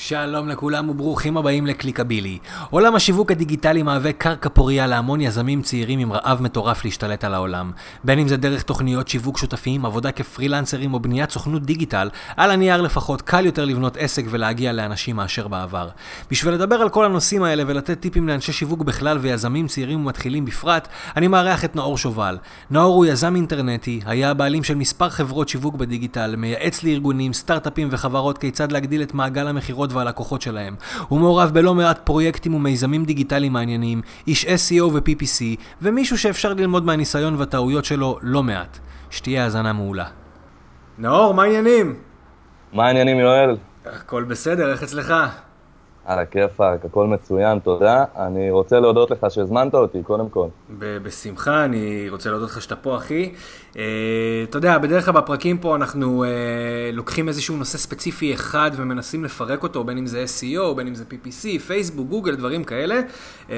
שלום לכולם וברוכים הבאים לקליקבילי. עולם השיווק הדיגיטלי מהווה קרקע פוריה להמון יזמים צעירים עם רעב מטורף להשתלט על העולם. בין אם זה דרך תוכניות שיווק שותפים, עבודה כפרילנסרים או בניית סוכנות דיגיטל, על הנייר לפחות קל יותר לבנות עסק ולהגיע לאנשים מאשר בעבר. בשביל לדבר על כל הנושאים האלה ולתת טיפים לאנשי שיווק בכלל ויזמים צעירים ומתחילים בפרט, אני מארח את נאור שובל. נאור הוא יזם אינטרנטי, היה הבעלים של מספר חברות שיווק בדיגיטל, מייעץ לארגונים, סטארט-אפים וחברות כיצד להגדיל את מעגל המכירות החברות והלקוחות שלהם. הוא מעורב בלא מעט פרויקטים ומיזמים דיגיטליים מעניינים, איש SEO ו-PPC, ומישהו שאפשר ללמוד מהניסיון והטעויות שלו לא מעט. שתהיה האזנה מעולה. נאור, מה העניינים? מה העניינים, יואל? הכל בסדר, איך אצלך? על הכיפאק, הכל מצוין, תודה. אני רוצה להודות לך שהזמנת אותי, קודם כל. בשמחה, אני רוצה להודות לך שאתה פה, אחי. Uh, אתה יודע, בדרך כלל בפרקים פה אנחנו uh, לוקחים איזשהו נושא ספציפי אחד ומנסים לפרק אותו, בין אם זה SEO, בין אם זה PPC, פייסבוק, גוגל, דברים כאלה. Uh,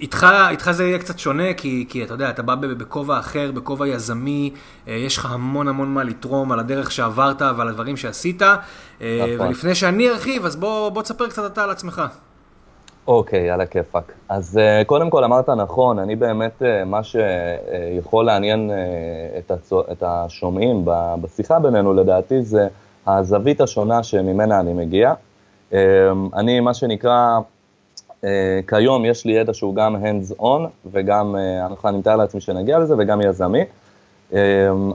איתך, איתך זה יהיה קצת שונה, כי, כי אתה יודע, אתה בא בכובע אחר, בכובע יזמי, יש לך המון המון מה לתרום על הדרך שעברת ועל הדברים שעשית. נכון. ולפני שאני ארחיב, אז בוא, בוא תספר קצת אתה על עצמך. אוקיי, על הכיפאק. אז uh, קודם כל אמרת נכון, אני באמת, uh, מה שיכול לעניין uh, את, הצ... את השומעים בשיחה בינינו, לדעתי, זה הזווית השונה שממנה אני מגיע. Uh, אני, מה שנקרא, uh, כיום יש לי ידע שהוא גם hands on, וגם, uh, אני מתאר לעצמי שנגיע לזה, וגם יזמי. Uh,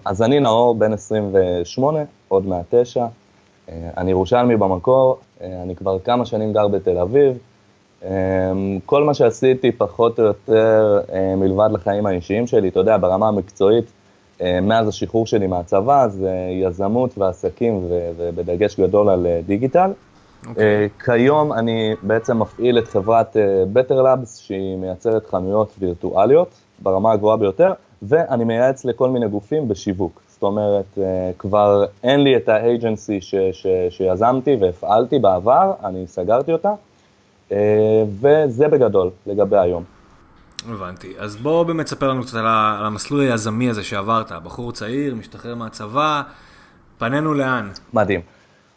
אז אני נאור, בן 28, עוד מהתשע. Uh, אני ירושלמי במקור, uh, אני כבר כמה שנים גר בתל אביב. אמ, כל מה שעשיתי פחות או יותר אה, מלבד לחיים האישיים שלי, אתה יודע, ברמה המקצועית, אה, מאז השחרור שלי מהצבא, זה יזמות ועסקים ובדגש גדול על אה, דיגיטל. Okay. אוקיי. כיום אני בעצם מפעיל את חברת Better Labs, שהיא מייצרת חנויות וירטואליות ברמה הגבוהה ביותר, ואני מייעץ לכל מיני גופים בשיווק. זאת אומרת, כבר אין לי את האג'נסי שיזמתי והפעלתי בעבר, אני סגרתי אותה. אה, וזה בגדול לגבי היום. הבנתי. אז בוא באמת ספר לנו קצת על המסלול היזמי הזה שעברת. בחור צעיר, משתחרר מהצבא, פנינו לאן? מדהים.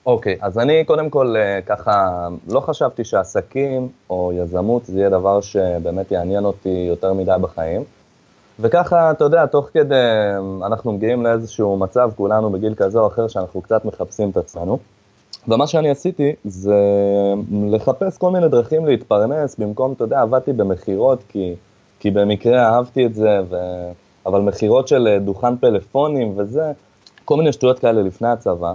אוקיי, אז אני קודם כל אה, ככה, לא חשבתי שעסקים או יזמות זה יהיה דבר שבאמת יעניין אותי יותר מדי בחיים. וככה, אתה יודע, תוך כדי, אנחנו מגיעים לאיזשהו מצב, כולנו בגיל כזה או אחר, שאנחנו קצת מחפשים את עצמנו. ומה שאני עשיתי זה לחפש כל מיני דרכים להתפרנס, במקום, אתה יודע, עבדתי במכירות כי, כי במקרה אהבתי את זה, ו... אבל מכירות של דוכן פלאפונים וזה, כל מיני שטויות כאלה לפני הצבא.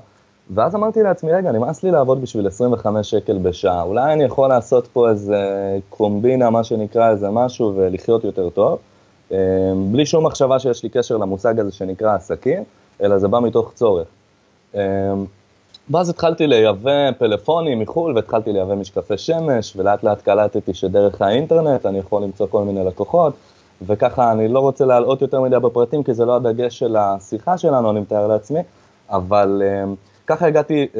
ואז אמרתי לעצמי, רגע, נמאס לי לעבוד בשביל 25 שקל בשעה, אולי אני יכול לעשות פה איזה קומבינה, מה שנקרא, איזה משהו, ולחיות יותר טוב, אה, בלי שום מחשבה שיש לי קשר למושג הזה שנקרא עסקים, אלא זה בא מתוך צורך. ואז התחלתי לייבא פלאפונים מחו"ל והתחלתי לייבא משקפי שמש, ולאט לאט קלטתי שדרך האינטרנט אני יכול למצוא כל מיני לקוחות, וככה אני לא רוצה להלאות יותר מדי בפרטים, כי זה לא הדגש של השיחה שלנו, אני מתאר לעצמי, אבל um, ככה הגעתי um,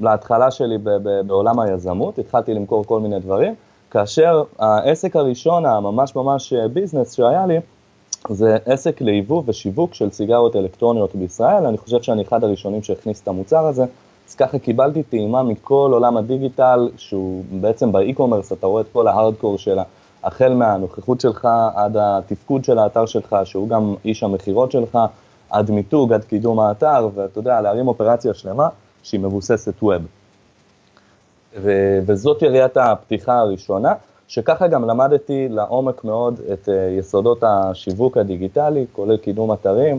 להתחלה שלי בעולם היזמות, התחלתי למכור כל מיני דברים, כאשר העסק הראשון, הממש ממש business שהיה לי, זה עסק ליבוא ושיווק של סיגריות אלקטרוניות בישראל, אני חושב שאני אחד הראשונים שהכניס את המוצר הזה. אז ככה קיבלתי טעימה מכל עולם הדיגיטל, שהוא בעצם באי-קומרס, אתה רואה את כל ההארדקור שלה, החל מהנוכחות שלך עד התפקוד של האתר שלך, שהוא גם איש המכירות שלך, עד מיתוג, עד קידום האתר, ואתה יודע, להרים אופרציה שלמה שהיא מבוססת ווב. ו- וזאת יריית הפתיחה הראשונה, שככה גם למדתי לעומק מאוד את uh, יסודות השיווק הדיגיטלי, כולל קידום אתרים,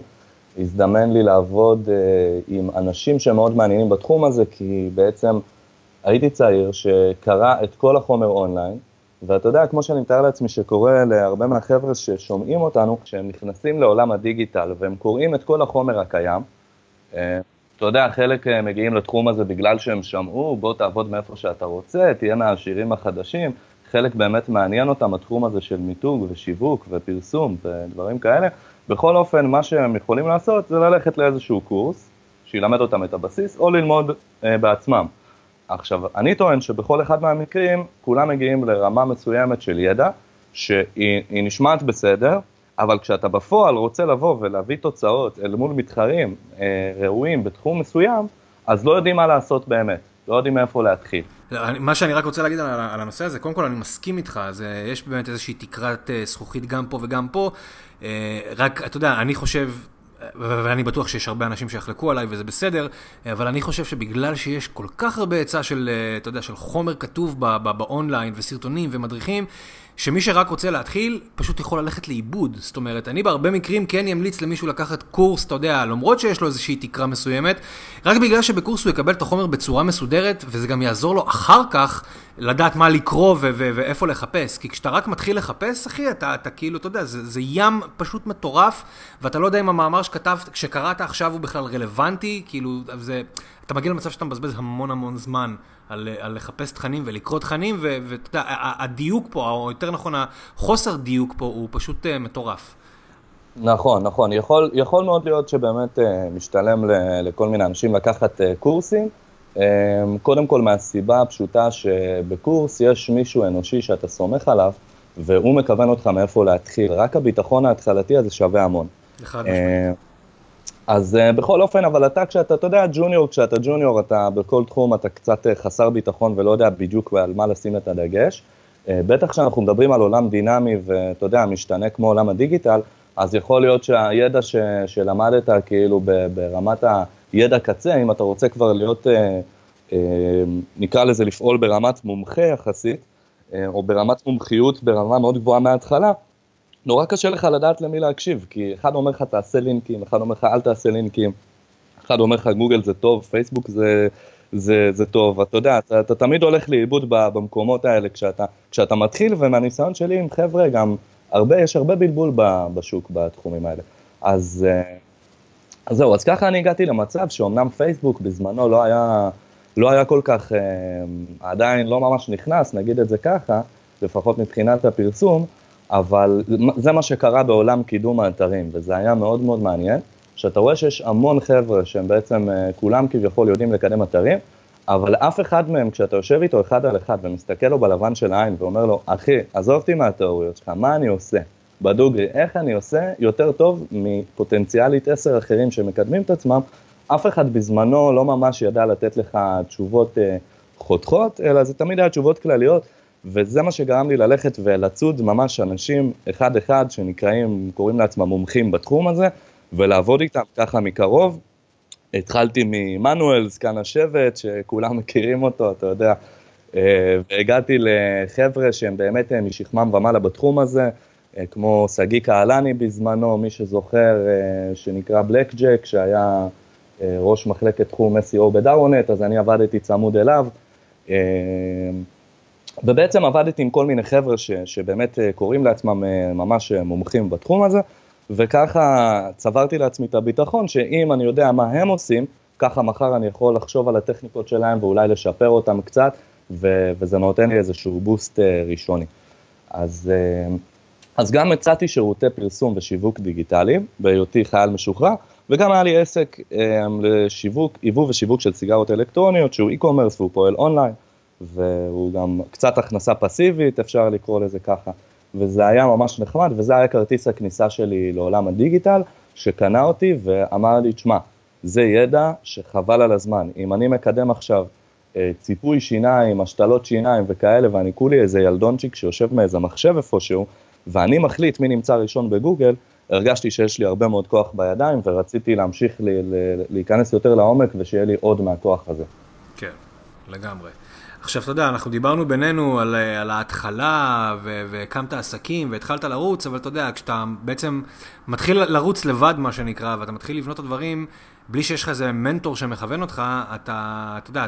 הזדמן לי לעבוד uh, עם אנשים שמאוד מעניינים בתחום הזה, כי בעצם הייתי צעיר שקרא את כל החומר אונליין, ואתה יודע, כמו שאני מתאר לעצמי שקורה להרבה מהחבר'ה ששומעים אותנו, כשהם נכנסים לעולם הדיגיטל והם קוראים את כל החומר הקיים, uh, אתה יודע, חלק uh, מגיעים לתחום הזה בגלל שהם שמעו, בוא תעבוד מאיפה שאתה רוצה, תהיה מהעשירים החדשים, חלק באמת מעניין אותם התחום הזה של מיתוג ושיווק ופרסום ודברים כאלה, בכל אופן, מה שהם יכולים לעשות זה ללכת לאיזשהו קורס, שילמד אותם את הבסיס, או ללמוד אה, בעצמם. עכשיו, אני טוען שבכל אחד מהמקרים, כולם מגיעים לרמה מסוימת של ידע, שהיא נשמעת בסדר, אבל כשאתה בפועל רוצה לבוא ולהביא תוצאות אל מול מתחרים אה, ראויים בתחום מסוים, אז לא יודעים מה לעשות באמת. לא יודעים מאיפה להתחיל. מה שאני רק רוצה להגיד על, על הנושא הזה, קודם כל אני מסכים איתך, זה, יש באמת איזושהי תקרת uh, זכוכית גם פה וגם פה, uh, רק, אתה יודע, אני חושב, ואני בטוח שיש הרבה אנשים שיחלקו עליי וזה בסדר, אבל אני חושב שבגלל שיש כל כך הרבה היצע של, אתה יודע, של חומר כתוב באונליין וסרטונים ומדריכים, שמי שרק רוצה להתחיל, פשוט יכול ללכת לאיבוד. זאת אומרת, אני בהרבה מקרים כן ימליץ למישהו לקחת קורס, אתה יודע, למרות שיש לו איזושהי תקרה מסוימת, רק בגלל שבקורס הוא יקבל את החומר בצורה מסודרת, וזה גם יעזור לו אחר כך לדעת מה לקרוא ואיפה לחפש. כי כשאתה רק מתחיל לחפש, אחי, אתה, אתה כאילו, אתה יודע, זה, זה ים פשוט מטורף, ואתה לא יודע אם המאמר שכתבת, שקראת עכשיו הוא בכלל רלוונטי, כאילו, זה, אתה מגיע למצב שאתה מבזבז המון המון זמן על, על לחפש תכנים ולקרוא תכנים, ואתה יודע, הדיוק פה, או יותר נכון, החוסר דיוק פה הוא פשוט uh, מטורף. נכון, נכון. יכול, יכול מאוד להיות שבאמת uh, משתלם ל, לכל מיני אנשים לקחת uh, קורסים. Um, קודם כל מהסיבה הפשוטה שבקורס יש מישהו אנושי שאתה סומך עליו, והוא מכוון אותך מאיפה להתחיל. רק הביטחון ההתחלתי הזה שווה המון. אחד משמעית. אז uh, בכל אופן, אבל אתה כשאתה, אתה יודע, ג'וניור, כשאתה ג'וניור, אתה בכל תחום, אתה קצת uh, חסר ביטחון ולא יודע בדיוק על מה לשים את הדגש. Uh, בטח כשאנחנו מדברים על עולם דינמי ואתה יודע, משתנה כמו עולם הדיגיטל, אז יכול להיות שהידע ש, שלמדת, כאילו ברמת הידע קצה, אם אתה רוצה כבר להיות, uh, uh, נקרא לזה לפעול ברמת מומחה יחסית, uh, או ברמת מומחיות ברמה מאוד גבוהה מההתחלה, נורא קשה לך לדעת למי להקשיב, כי אחד אומר לך תעשה לינקים, אחד אומר לך אל תעשה לינקים, אחד אומר לך גוגל זה טוב, פייסבוק זה, זה, זה טוב, אתה יודע, אתה, אתה תמיד הולך לאיבוד במקומות האלה כשאתה, כשאתה מתחיל, ומהניסיון שלי עם חבר'ה גם הרבה, יש הרבה בלבול בשוק בתחומים האלה. אז, אה, אז זהו, אז ככה אני הגעתי למצב שאומנם פייסבוק בזמנו לא היה, לא היה כל כך, אה, עדיין לא ממש נכנס, נגיד את זה ככה, לפחות מבחינת הפרסום, אבל זה מה שקרה בעולם קידום האתרים, וזה היה מאוד מאוד מעניין, שאתה רואה שיש המון חבר'ה שהם בעצם אה, כולם כביכול יודעים לקדם אתרים, אבל אף אחד מהם, כשאתה יושב איתו אחד על אחד ומסתכל לו בלבן של העין ואומר לו, אחי, עזוב אותי מהתיאוריות שלך, מה אני עושה? בדוגרי, איך אני עושה יותר טוב מפוטנציאלית עשר אחרים שמקדמים את עצמם, אף אחד בזמנו לא ממש ידע לתת לך תשובות אה, חותכות, אלא זה תמיד היה תשובות כלליות. וזה מה שגרם לי ללכת ולצוד ממש אנשים אחד-אחד שנקראים, קוראים לעצמם מומחים בתחום הזה, ולעבוד איתם ככה מקרוב. התחלתי ממנואל, זקן השבט, שכולם מכירים אותו, אתה יודע, אה, והגעתי לחבר'ה שהם באמת אה, משכמם ומעלה בתחום הזה, אה, כמו שגיא קהלני בזמנו, מי שזוכר, שנקרא בלק ג'ק, שהיה ראש מחלקת תחום SEO בדארונט, אז אני עבדתי צמוד אליו. ובעצם עבדתי עם כל מיני חבר'ה ש, שבאמת אה, קוראים לעצמם אה, ממש אה, מומחים בתחום הזה, וככה צברתי לעצמי את הביטחון שאם אני יודע מה הם עושים, ככה מחר אני יכול לחשוב על הטכניקות שלהם ואולי לשפר אותם קצת, ו, וזה נותן לי איזשהו בוסט ראשוני. אז, אז גם הצעתי שירותי פרסום ושיווק דיגיטלי, בהיותי חייל משוחרר, וגם היה לי עסק לשיווק, ייבוא ושיווק של סיגרות אלקטרוניות, שהוא e-commerce והוא פועל אונליין. והוא גם קצת הכנסה פסיבית, אפשר לקרוא לזה ככה. וזה היה ממש נחמד, וזה היה כרטיס הכניסה שלי לעולם הדיגיטל, שקנה אותי ואמר לי, תשמע, זה ידע שחבל על הזמן. אם אני מקדם עכשיו אה, ציפוי שיניים, השתלות שיניים וכאלה, ואני כולי איזה ילדונצ'יק שיושב מאיזה מחשב איפשהו, ואני מחליט מי נמצא ראשון בגוגל, הרגשתי שיש לי הרבה מאוד כוח בידיים, ורציתי להמשיך לי, להיכנס יותר לעומק ושיהיה לי עוד מהכוח הזה. כן, לגמרי. עכשיו, אתה יודע, אנחנו דיברנו בינינו על, על ההתחלה, והקמת עסקים, והתחלת לרוץ, אבל אתה יודע, כשאתה בעצם מתחיל לרוץ לבד, מה שנקרא, ואתה מתחיל לבנות את הדברים, בלי שיש לך איזה מנטור שמכוון אותך, אתה, אתה יודע,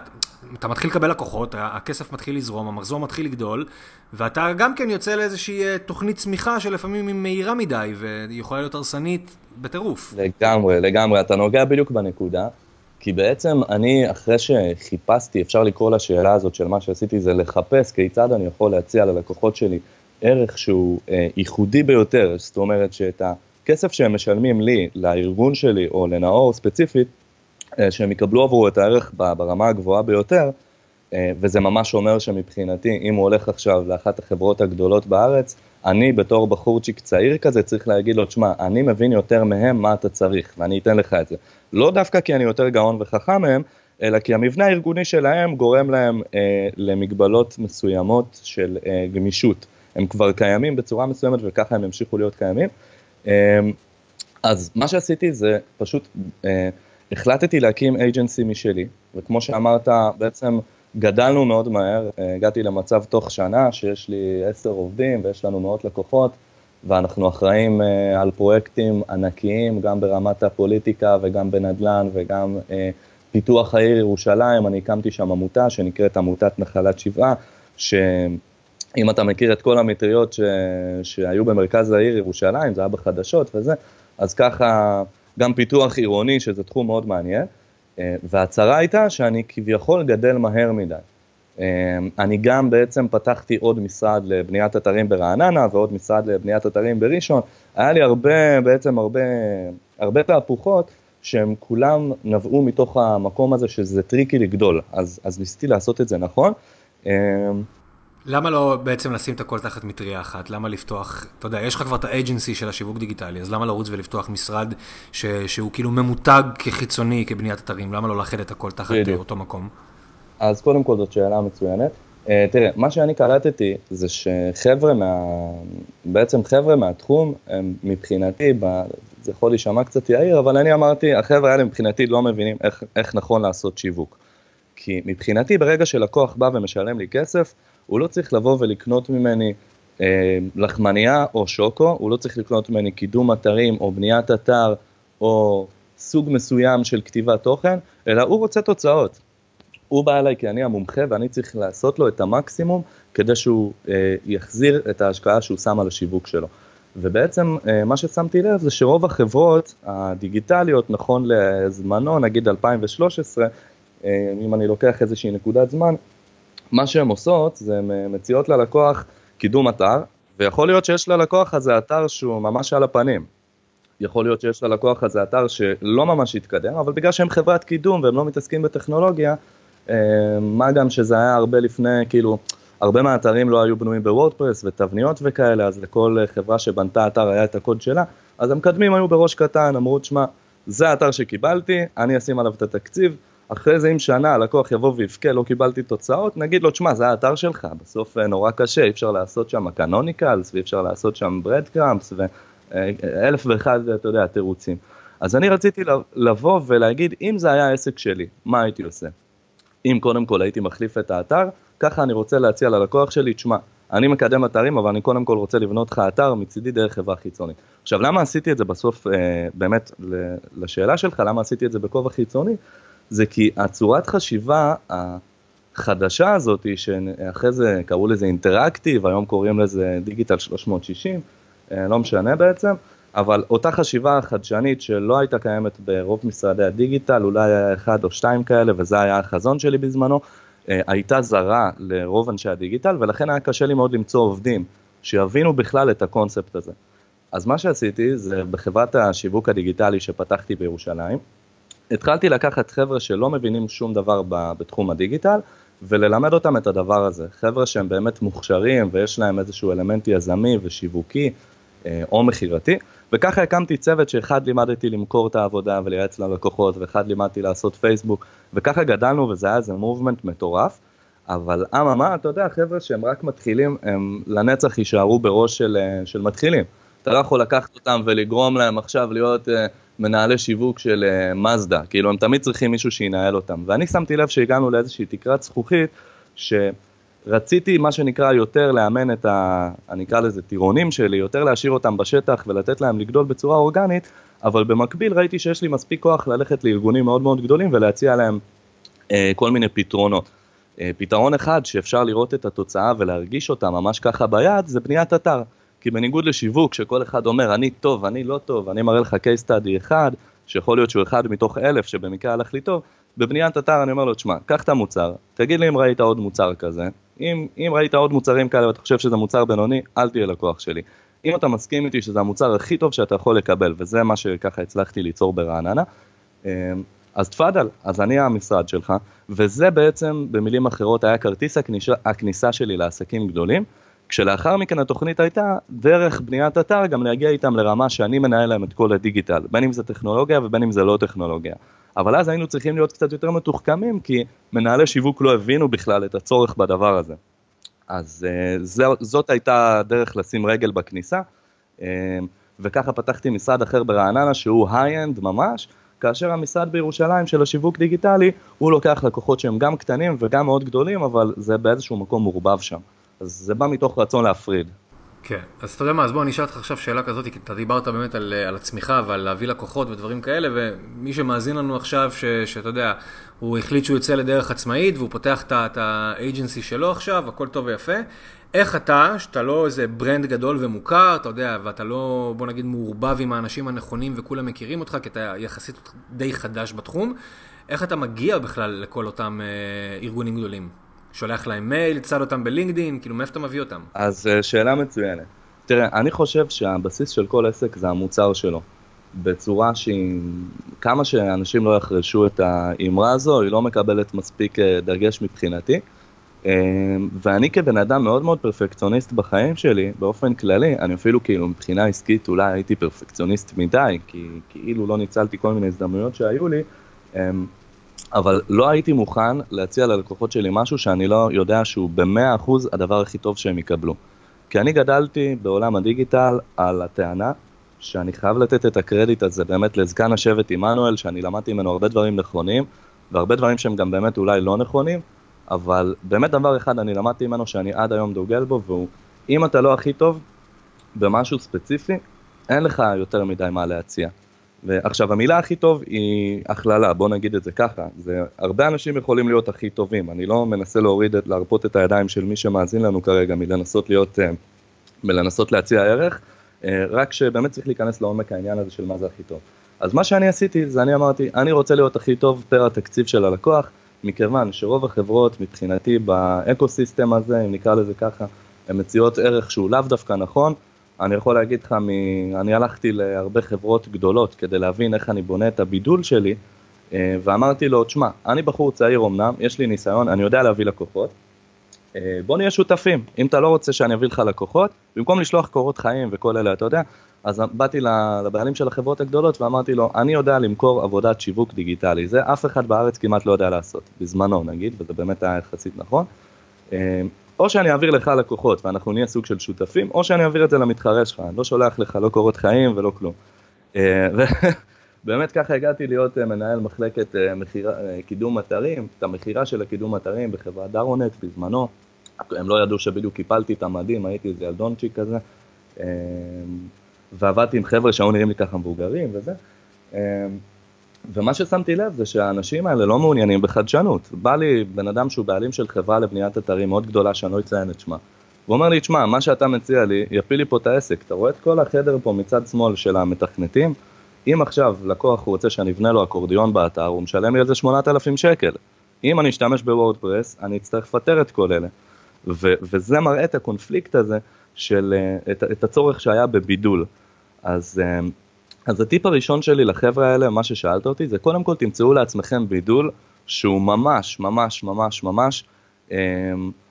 אתה מתחיל לקבל לקוחות, הכסף מתחיל לזרום, המחזור מתחיל לגדול, ואתה גם כן יוצא לאיזושהי אה, תוכנית צמיחה שלפעמים היא מהירה מדי, ויכולה להיות הרסנית בטירוף. לגמרי, לגמרי, אתה נוגע בדיוק בנקודה. כי בעצם אני, אחרי שחיפשתי, אפשר לקרוא לשאלה הזאת של מה שעשיתי, זה לחפש כיצד אני יכול להציע ללקוחות שלי ערך שהוא אה, ייחודי ביותר, זאת אומרת שאת הכסף שהם משלמים לי, לארגון שלי או לנאור ספציפית, אה, שהם יקבלו עבורו את הערך ברמה הגבוהה ביותר, אה, וזה ממש אומר שמבחינתי, אם הוא הולך עכשיו לאחת החברות הגדולות בארץ, אני בתור בחורצ'יק צעיר כזה צריך להגיד לו, תשמע, אני מבין יותר מהם מה אתה צריך, ואני אתן לך את זה. לא דווקא כי אני יותר גאון וחכם מהם, אלא כי המבנה הארגוני שלהם גורם להם אה, למגבלות מסוימות של אה, גמישות. הם כבר קיימים בצורה מסוימת וככה הם ימשיכו להיות קיימים. אה, אז מה שעשיתי זה פשוט אה, החלטתי להקים אייג'נסי משלי, וכמו שאמרת, בעצם גדלנו מאוד מהר, אה, הגעתי למצב תוך שנה שיש לי עשר עובדים ויש לנו מאות לקוחות, ואנחנו אחראים אה, על פרויקטים ענקיים, גם ברמת הפוליטיקה וגם בנדל"ן וגם אה, פיתוח העיר ירושלים, אני הקמתי שם עמותה שנקראת עמותת נחלת שבעה, שאם אתה מכיר את כל המטריות ש... שהיו במרכז העיר ירושלים, זה היה בחדשות וזה, אז ככה גם פיתוח עירוני, שזה תחום מאוד מעניין, אה, והצרה הייתה שאני כביכול גדל מהר מדי. אה, אני גם בעצם פתחתי עוד משרד לבניית אתרים ברעננה ועוד משרד לבניית אתרים בראשון, היה לי הרבה, בעצם הרבה, הרבה תהפוכות שהם כולם נבעו מתוך המקום הזה שזה tricky לגדול, אז, אז ניסיתי לעשות את זה נכון. למה לא בעצם לשים את הכל תחת מטריה אחת? למה לפתוח, אתה יודע, יש לך כבר את האג'נסי של השיווק דיגיטלי, אז למה לרוץ ולפתוח משרד ש, שהוא כאילו ממותג כחיצוני, כבניית אתרים? למה לא לאחד את הכל תחת בדיוק. אותו מקום? אז קודם כל זאת שאלה מצוינת. Uh, תראה, מה שאני קלטתי זה שחבר'ה מה... בעצם חבר'ה מהתחום, הם מבחינתי, ב... זה יכול להישמע קצת יאיר, אבל אני אמרתי, החבר'ה האלה מבחינתי לא מבינים איך, איך נכון לעשות שיווק. כי מבחינתי ברגע שלקוח בא ומשלם לי כסף, הוא לא צריך לבוא ולקנות ממני אה, לחמניה או שוקו, הוא לא צריך לקנות ממני קידום אתרים או בניית אתר או סוג מסוים של כתיבת תוכן, אלא הוא רוצה תוצאות. הוא בא אליי כי אני המומחה ואני צריך לעשות לו את המקסימום כדי שהוא אה, יחזיר את ההשקעה שהוא שם על השיווק שלו. ובעצם אה, מה ששמתי לב זה שרוב החברות הדיגיטליות, נכון לזמנו, נגיד 2013, אה, אם אני לוקח איזושהי נקודת זמן, מה שהן עושות זה הן אה, מציעות ללקוח קידום אתר, ויכול להיות שיש ללקוח הזה אתר שהוא ממש על הפנים. יכול להיות שיש ללקוח הזה אתר שלא ממש התקדם, אבל בגלל שהם חברת קידום והם לא מתעסקים בטכנולוגיה, אה, מה גם שזה היה הרבה לפני, כאילו, הרבה מהאתרים לא היו בנויים בוורדפרס ותבניות וכאלה, אז לכל חברה שבנתה אתר היה את הקוד שלה, אז המקדמים היו בראש קטן, אמרו, תשמע, זה האתר שקיבלתי, אני אשים עליו את התקציב, אחרי זה אם שנה הלקוח יבוא ויבכה, לא קיבלתי תוצאות, נגיד לו, תשמע, זה האתר שלך, בסוף אה, נורא קשה, אי אפשר לעשות שם קנוניקלס, ואי אפשר לעשות שם ברד קראמפס, ואלף ואחד, אתה יודע, תירוצים. אז אני רציתי לבוא ולהגיד, אם זה היה העסק שלי, מה הייתי עושה? אם קודם כל הייתי מחליף את האתר, ככה אני רוצה להציע ללקוח שלי, תשמע, אני מקדם אתרים, אבל אני קודם כל רוצה לבנות לך אתר מצידי דרך חברה חיצונית. עכשיו, למה עשיתי את זה בסוף, אה, באמת, לשאלה שלך, למה עשיתי את זה בכובע חיצוני? זה כי הצורת חשיבה החדשה הזאת, שאחרי זה קראו לזה אינטראקטיב, היום קוראים לזה דיגיטל 360, אה, לא משנה בעצם, אבל אותה חשיבה חדשנית שלא הייתה קיימת ברוב משרדי הדיגיטל, אולי היה אחד או שתיים כאלה, וזה היה החזון שלי בזמנו, אה, הייתה זרה לרוב אנשי הדיגיטל, ולכן היה קשה לי מאוד למצוא עובדים שיבינו בכלל את הקונספט הזה. אז מה שעשיתי זה בחברת השיווק הדיגיטלי שפתחתי בירושלים, התחלתי לקחת חבר'ה שלא מבינים שום דבר בתחום הדיגיטל, וללמד אותם את הדבר הזה. חבר'ה שהם באמת מוכשרים ויש להם איזשהו אלמנט יזמי ושיווקי אה, או מכירתי, וככה הקמתי צוות שאחד לימדתי למכור את העבודה ולייעץ ללקוחות, ואחד לימדתי לעשות פייסבוק, וככה גדלנו וזה היה איזה מובמנט מטורף. אבל אממה, אתה יודע, חבר'ה שהם רק מתחילים, הם לנצח יישארו בראש של, אה, של מתחילים. אתה לא יכול לקחת אותם ולגרום להם עכשיו להיות uh, מנהלי שיווק של uh, מזדה, כאילו הם תמיד צריכים מישהו שינהל אותם. ואני שמתי לב שהגענו לאיזושהי תקרת זכוכית, שרציתי מה שנקרא יותר לאמן את ה... אני אקרא לזה טירונים שלי, יותר להשאיר אותם בשטח ולתת להם לגדול בצורה אורגנית, אבל במקביל ראיתי שיש לי מספיק כוח ללכת לארגונים מאוד מאוד גדולים ולהציע להם uh, כל מיני פתרונות. Uh, פתרון אחד שאפשר לראות את התוצאה ולהרגיש אותה ממש ככה ביד, זה בניית אתר. כי בניגוד לשיווק, שכל אחד אומר, אני טוב, אני לא טוב, אני מראה לך case study אחד, שיכול להיות שהוא אחד מתוך אלף שבמקרה הלך לי טוב, בבניית אתר אני אומר לו, תשמע, קח את המוצר, תגיד לי אם ראית עוד מוצר כזה, אם, אם ראית עוד מוצרים כאלה ואתה חושב שזה מוצר בינוני, אל תהיה לקוח שלי. אם אתה מסכים איתי שזה המוצר הכי טוב שאתה יכול לקבל, וזה מה שככה הצלחתי ליצור ברעננה, אמ, אז תפאדל, אז אני המשרד שלך, וזה בעצם, במילים אחרות, היה כרטיס הכניסה, הכניסה שלי לעסקים גדולים, כשלאחר מכן התוכנית הייתה דרך בניית אתר גם להגיע איתם לרמה שאני מנהל להם את כל הדיגיטל, בין אם זה טכנולוגיה ובין אם זה לא טכנולוגיה. אבל אז היינו צריכים להיות קצת יותר מתוחכמים כי מנהלי שיווק לא הבינו בכלל את הצורך בדבר הזה. אז uh, זאת הייתה הדרך לשים רגל בכניסה, uh, וככה פתחתי משרד אחר ברעננה שהוא high-end ממש, כאשר המשרד בירושלים של השיווק דיגיטלי, הוא לוקח לקוחות שהם גם קטנים וגם מאוד גדולים, אבל זה באיזשהו מקום מעורבב שם. אז זה בא מתוך רצון להפריד. כן, אז אתה יודע מה, אז בוא אני אשאל אותך עכשיו שאלה כזאת, כי אתה דיברת באמת על, על הצמיחה ועל להביא לקוחות ודברים כאלה, ומי שמאזין לנו עכשיו, ש, שאתה יודע, הוא החליט שהוא יוצא לדרך עצמאית והוא פותח את האג'נסי שלו עכשיו, הכל טוב ויפה, איך אתה, שאתה לא איזה ברנד גדול ומוכר, אתה יודע, ואתה לא, בוא נגיד, מעורבב עם האנשים הנכונים וכולם מכירים אותך, כי אתה יחסית די חדש בתחום, איך אתה מגיע בכלל לכל אותם אה, ארגונים גדולים? שולח להם מייל, צד אותם בלינקדין, כאילו מאיפה אתה מביא אותם? אז אה, שאלה מצוינת. תראה, אני חושב שהבסיס של כל עסק זה המוצר שלו. בצורה שהיא, כמה שאנשים לא יחרשו את האמרה הזו, היא לא מקבלת מספיק אה, דגש מבחינתי. אה, ואני כבן אדם מאוד מאוד פרפקציוניסט בחיים שלי, באופן כללי, אני אפילו כאילו מבחינה עסקית אולי הייתי פרפקציוניסט מדי, כי כאילו לא ניצלתי כל מיני הזדמנויות שהיו לי, אבל לא הייתי מוכן להציע ללקוחות שלי משהו שאני לא יודע שהוא במאה אחוז הדבר הכי טוב שהם יקבלו. כי אני גדלתי בעולם הדיגיטל על הטענה שאני חייב לתת את הקרדיט הזה באמת לזקן השבט עמנואל, שאני למדתי ממנו הרבה דברים נכונים, והרבה דברים שהם גם באמת אולי לא נכונים, אבל באמת דבר אחד אני למדתי ממנו שאני עד היום דוגל בו, והוא אם אתה לא הכי טוב במשהו ספציפי, אין לך יותר מדי מה להציע. ועכשיו המילה הכי טוב היא הכללה, בוא נגיד את זה ככה, זה הרבה אנשים יכולים להיות הכי טובים, אני לא מנסה להוריד, להרפות את הידיים של מי שמאזין לנו כרגע מלנסות להיות, אה, מלנסות להציע ערך, אה, רק שבאמת צריך להיכנס לעומק העניין הזה של מה זה הכי טוב. אז מה שאני עשיתי זה אני אמרתי, אני רוצה להיות הכי טוב פר התקציב של הלקוח, מכיוון שרוב החברות מבחינתי באקו סיסטם הזה, אם נקרא לזה ככה, הן מציעות ערך שהוא לאו דווקא נכון, אני יכול להגיד לך, מ... אני הלכתי להרבה חברות גדולות כדי להבין איך אני בונה את הבידול שלי, אה, ואמרתי לו, תשמע, אני בחור צעיר אמנם, יש לי ניסיון, אני יודע להביא לקוחות, אה, בוא נהיה שותפים, אם אתה לא רוצה שאני אביא לך לקוחות, במקום לשלוח קורות חיים וכל אלה, אתה יודע, אז באתי לבעלים של החברות הגדולות ואמרתי לו, אני יודע למכור עבודת שיווק דיגיטלי, זה אף אחד בארץ כמעט לא יודע לעשות, בזמנו נגיד, וזה באמת היה יחסית נכון. או שאני אעביר לך לקוחות ואנחנו נהיה סוג של שותפים, או שאני אעביר את זה למתחרה שלך, אני לא שולח לך לא קורות חיים ולא כלום. אה, ובאמת ככה הגעתי להיות אה, מנהל מחלקת אה, מחירה, קידום אתרים, את המכירה של הקידום אתרים בחברת דארונט בזמנו. הם לא ידעו שבדיוק קיפלתי את המדים, הייתי איזה ילדונצ'יק כזה. ועבדתי עם חבר'ה שהיו נראים לי ככה מבוגרים וזה. ומה ששמתי לב זה שהאנשים האלה לא מעוניינים בחדשנות. בא לי בן אדם שהוא בעלים של חברה לבניית אתרים מאוד גדולה שאני לא אציין את שמה. הוא אומר לי, תשמע, מה שאתה מציע לי יפיל לי פה את העסק. אתה רואה את כל החדר פה מצד שמאל של המתכנתים? אם עכשיו לקוח רוצה שאני אבנה לו אקורדיון באתר, הוא משלם לי על זה 8,000 שקל. אם אני אשתמש בוורדפרס, אני אצטרך לפטר את כל אלה. ו- וזה מראה את הקונפליקט הזה של, uh, את, את הצורך שהיה בבידול. אז uh, אז הטיפ הראשון שלי לחבר'ה האלה, מה ששאלת אותי, זה קודם כל תמצאו לעצמכם בידול שהוא ממש, ממש, ממש, ממש, אמ,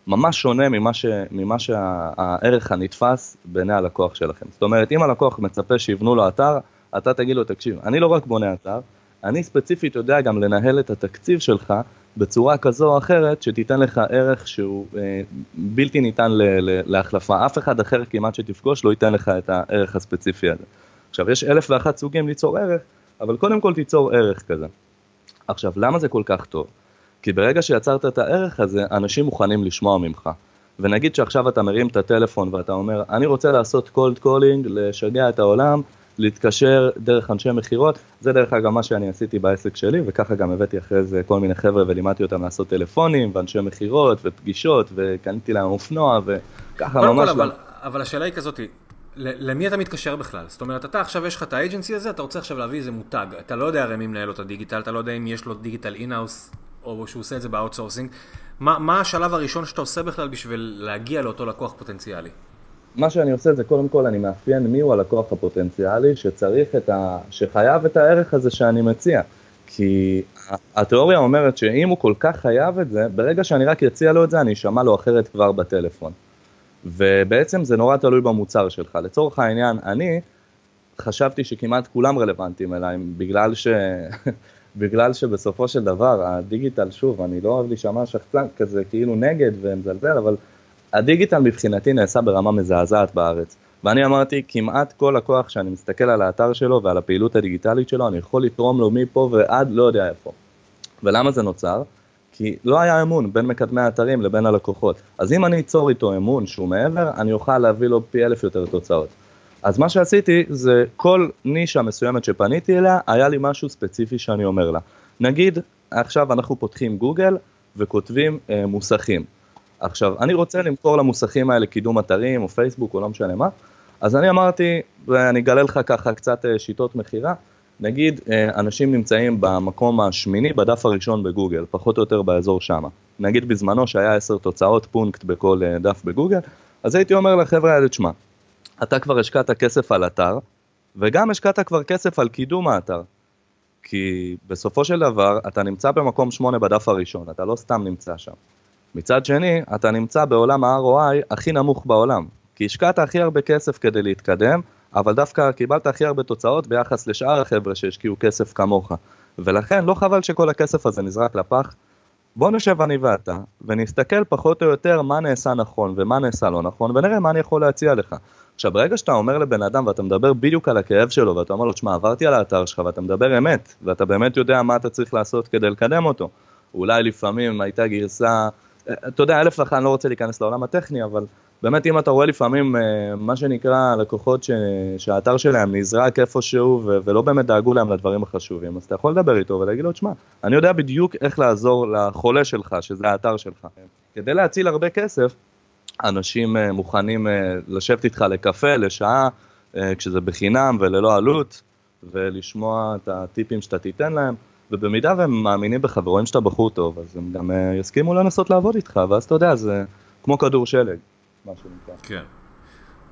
ממש שונה ממה, ש, ממה שהערך הנתפס בעיני הלקוח שלכם. זאת אומרת, אם הלקוח מצפה שיבנו לו אתר, אתה תגיד לו, תקשיב, אני לא רק בונה אתר, אני ספציפית יודע גם לנהל את התקציב שלך בצורה כזו או אחרת שתיתן לך ערך שהוא אה, בלתי ניתן ל, ל, להחלפה. אף אחד אחר כמעט שתפגוש לא ייתן לך את הערך הספציפי הזה. עכשיו, יש אלף ואחת סוגים ליצור ערך, אבל קודם כל תיצור ערך כזה. עכשיו, למה זה כל כך טוב? כי ברגע שיצרת את הערך הזה, אנשים מוכנים לשמוע ממך. ונגיד שעכשיו אתה מרים את הטלפון ואתה אומר, אני רוצה לעשות cold calling, לשגע את העולם, להתקשר דרך אנשי מכירות, זה דרך אגב מה שאני עשיתי בעסק שלי, וככה גם הבאתי אחרי זה כל מיני חבר'ה ולימדתי אותם לעשות טלפונים, ואנשי מכירות, ופגישות, וקניתי להם אופנוע, וככה ממש... כל, אבל, אבל השאלה היא כזאת, למי אתה מתקשר בכלל? זאת אומרת, אתה עכשיו יש לך את ה agency הזה, אתה רוצה עכשיו להביא איזה מותג. אתה לא יודע הרי מי מנהל לו את הדיגיטל, אתה לא יודע אם יש לו דיגיטל in-house, או שהוא עושה את זה ב outsourcing. מה, מה השלב הראשון שאתה עושה בכלל בשביל להגיע לאותו לקוח פוטנציאלי? מה שאני עושה זה קודם כל אני מאפיין מיהו הלקוח הפוטנציאלי שצריך את ה... שחייב את הערך הזה שאני מציע. כי התיאוריה אומרת שאם הוא כל כך חייב את זה, ברגע שאני רק אציע לו את זה, אני אשמע לו אחרת כבר בטלפון. ובעצם זה נורא תלוי במוצר שלך. לצורך העניין, אני חשבתי שכמעט כולם רלוונטיים אליי, בגלל, ש... בגלל שבסופו של דבר הדיגיטל, שוב, אני לא אוהב להישמע שחצן כזה כאילו נגד ומזלזל, אבל הדיגיטל מבחינתי נעשה ברמה מזעזעת בארץ. ואני אמרתי, כמעט כל לקוח שאני מסתכל על האתר שלו ועל הפעילות הדיגיטלית שלו, אני יכול לתרום לו מפה ועד לא יודע איפה. ולמה זה נוצר? כי לא היה אמון בין מקדמי האתרים לבין הלקוחות. אז אם אני אצור איתו אמון שהוא מעבר, אני אוכל להביא לו פי אלף יותר תוצאות. אז מה שעשיתי זה כל נישה מסוימת שפניתי אליה, היה לי משהו ספציפי שאני אומר לה. נגיד, עכשיו אנחנו פותחים גוגל וכותבים אה, מוסכים. עכשיו, אני רוצה למכור למוסכים האלה קידום אתרים או פייסבוק או לא משנה מה, אז אני אמרתי, ואני אגלה לך ככה קצת אה, שיטות מכירה, נגיד אה, אנשים נמצאים במקום השמיני בדף הראשון בגוגל, פחות או יותר באזור שמה. נגיד בזמנו שהיה עשר תוצאות פונקט בכל אה, דף בגוגל, אז הייתי אומר לחבר'ה האלה, תשמע, אתה כבר השקעת כסף על אתר, וגם השקעת כבר כסף על קידום האתר. כי בסופו של דבר אתה נמצא במקום שמונה בדף הראשון, אתה לא סתם נמצא שם. מצד שני, אתה נמצא בעולם ה-ROI הכי נמוך בעולם, כי השקעת הכי הרבה כסף כדי להתקדם, אבל דווקא קיבלת הכי הרבה תוצאות ביחס לשאר החבר'ה שהשקיעו כסף כמוך. ולכן לא חבל שכל הכסף הזה נזרק לפח. בוא נשב אני ואתה, ונסתכל פחות או יותר מה נעשה נכון ומה נעשה לא נכון, ונראה מה אני יכול להציע לך. עכשיו, ברגע שאתה אומר לבן אדם ואתה מדבר בדיוק על הכאב שלו, ואתה אומר לו, תשמע, עברתי על האתר שלך ואתה מדבר אמת, ואתה באמת יודע מה אתה צריך לעשות כדי לקדם אותו. אולי לפעמים הייתה גרסה, אתה יודע, אלף לך, אני לא רוצה להיכנס לעולם הטכני, אבל באמת אם אתה רואה לפעמים אה, מה שנקרא לקוחות ש... שהאתר שלהם נזרק איפשהו ו... ולא באמת דאגו להם לדברים החשובים, אז אתה יכול לדבר איתו ולהגיד לו, תשמע, אני יודע בדיוק איך לעזור לחולה שלך, שזה האתר שלך. כדי להציל הרבה כסף, אנשים אה, מוכנים אה, לשבת איתך לקפה, לשעה, כשזה בחינם וללא עלות, ולשמוע את הטיפים שאתה תיתן להם. ובמידה והם מאמינים בך ורואים שאתה בחור טוב, אז הם גם יסכימו לנסות לעבוד איתך, ואז אתה יודע, זה כמו כדור שלג. מה שנקרא. כן.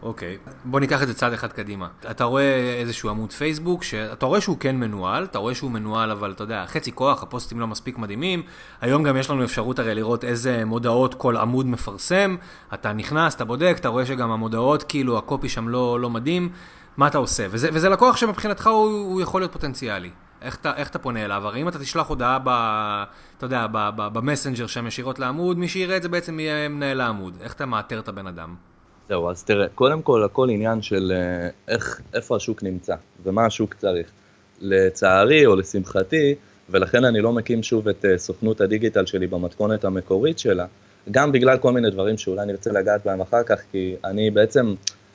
אוקיי, בוא ניקח את זה צעד אחד קדימה. אתה רואה איזשהו עמוד פייסבוק, שאתה רואה שהוא כן מנוהל, אתה רואה שהוא מנוהל, אבל אתה יודע, חצי כוח, הפוסטים לא מספיק מדהימים. היום גם יש לנו אפשרות הרי לראות איזה מודעות כל עמוד מפרסם. אתה נכנס, אתה בודק, אתה רואה שגם המודעות, כאילו, הקופי שם לא, לא מדהים. מה אתה עושה? וזה, וזה לקוח שמבחינתך הוא, הוא יכול להיות פוטנציאלי. איך אתה, איך אתה פונה אליו? הרי אם אתה תשלח הודעה ב... אתה יודע, במסנג'ר שם ישירות לעמוד, מי שיראה את זה בעצם יהיה מנהל העמוד. איך אתה מאתר את הבן אדם? זהו, אז תראה, קודם כל הכל עניין של אה, איך, איפה השוק נמצא ומה השוק צריך. לצערי או לשמחתי, ולכן אני לא מקים שוב את אה, סוכנות הדיגיטל שלי במתכונת המקורית שלה, גם בגלל כל מיני דברים שאולי נרצה לגעת בהם אחר כך, כי אני בעצם,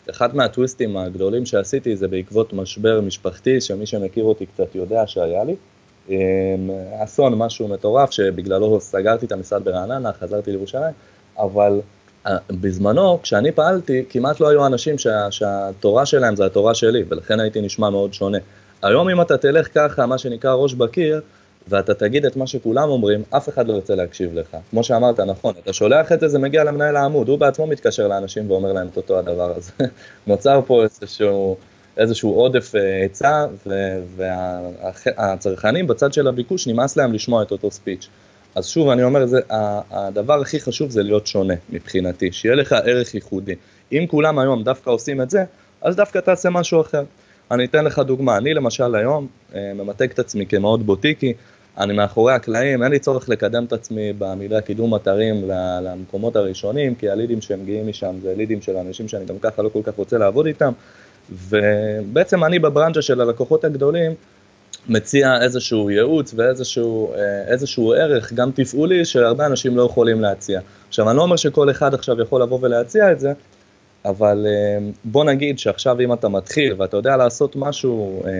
אחד מהטוויסטים הגדולים שעשיתי זה בעקבות משבר משפחתי, שמי שמכיר אותי קצת יודע שהיה לי. אסון, משהו מטורף, שבגללו סגרתי את המשרד ברעננה, חזרתי לירושלים, אבל אה, בזמנו, כשאני פעלתי, כמעט לא היו אנשים שה, שהתורה שלהם זה התורה שלי, ולכן הייתי נשמע מאוד שונה. היום אם אתה תלך ככה, מה שנקרא ראש בקיר, ואתה תגיד את מה שכולם אומרים, אף אחד לא ירצה להקשיב לך. כמו שאמרת, נכון, אתה שולח את זה, זה מגיע למנהל העמוד, הוא בעצמו מתקשר לאנשים ואומר להם את אותו הדבר הזה. נוצר פה איזשהו... איזשהו עודף אה, היצע, והצרכנים בצד של הביקוש נמאס להם לשמוע את אותו ספיץ'. אז שוב, אני אומר, זה, הדבר הכי חשוב זה להיות שונה מבחינתי, שיהיה לך ערך ייחודי. אם כולם היום דווקא עושים את זה, אז דווקא תעשה משהו אחר. אני אתן לך דוגמה, אני למשל היום אה, ממתג את עצמי כמאוד בוטיקי, אני מאחורי הקלעים, אין לי צורך לקדם את עצמי במילה קידום אתרים למקומות הראשונים, כי הלידים שמגיעים משם זה לידים של אנשים שאני גם ככה לא כל כך רוצה לעבוד איתם, ובעצם אני בברנצ'ה של הלקוחות הגדולים מציע איזשהו ייעוץ ואיזשהו אה, ערך, גם תפעולי, שהרבה אנשים לא יכולים להציע. עכשיו, אני לא אומר שכל אחד עכשיו יכול לבוא ולהציע את זה, אבל אה, בוא נגיד שעכשיו אם אתה מתחיל ואתה יודע לעשות משהו אה,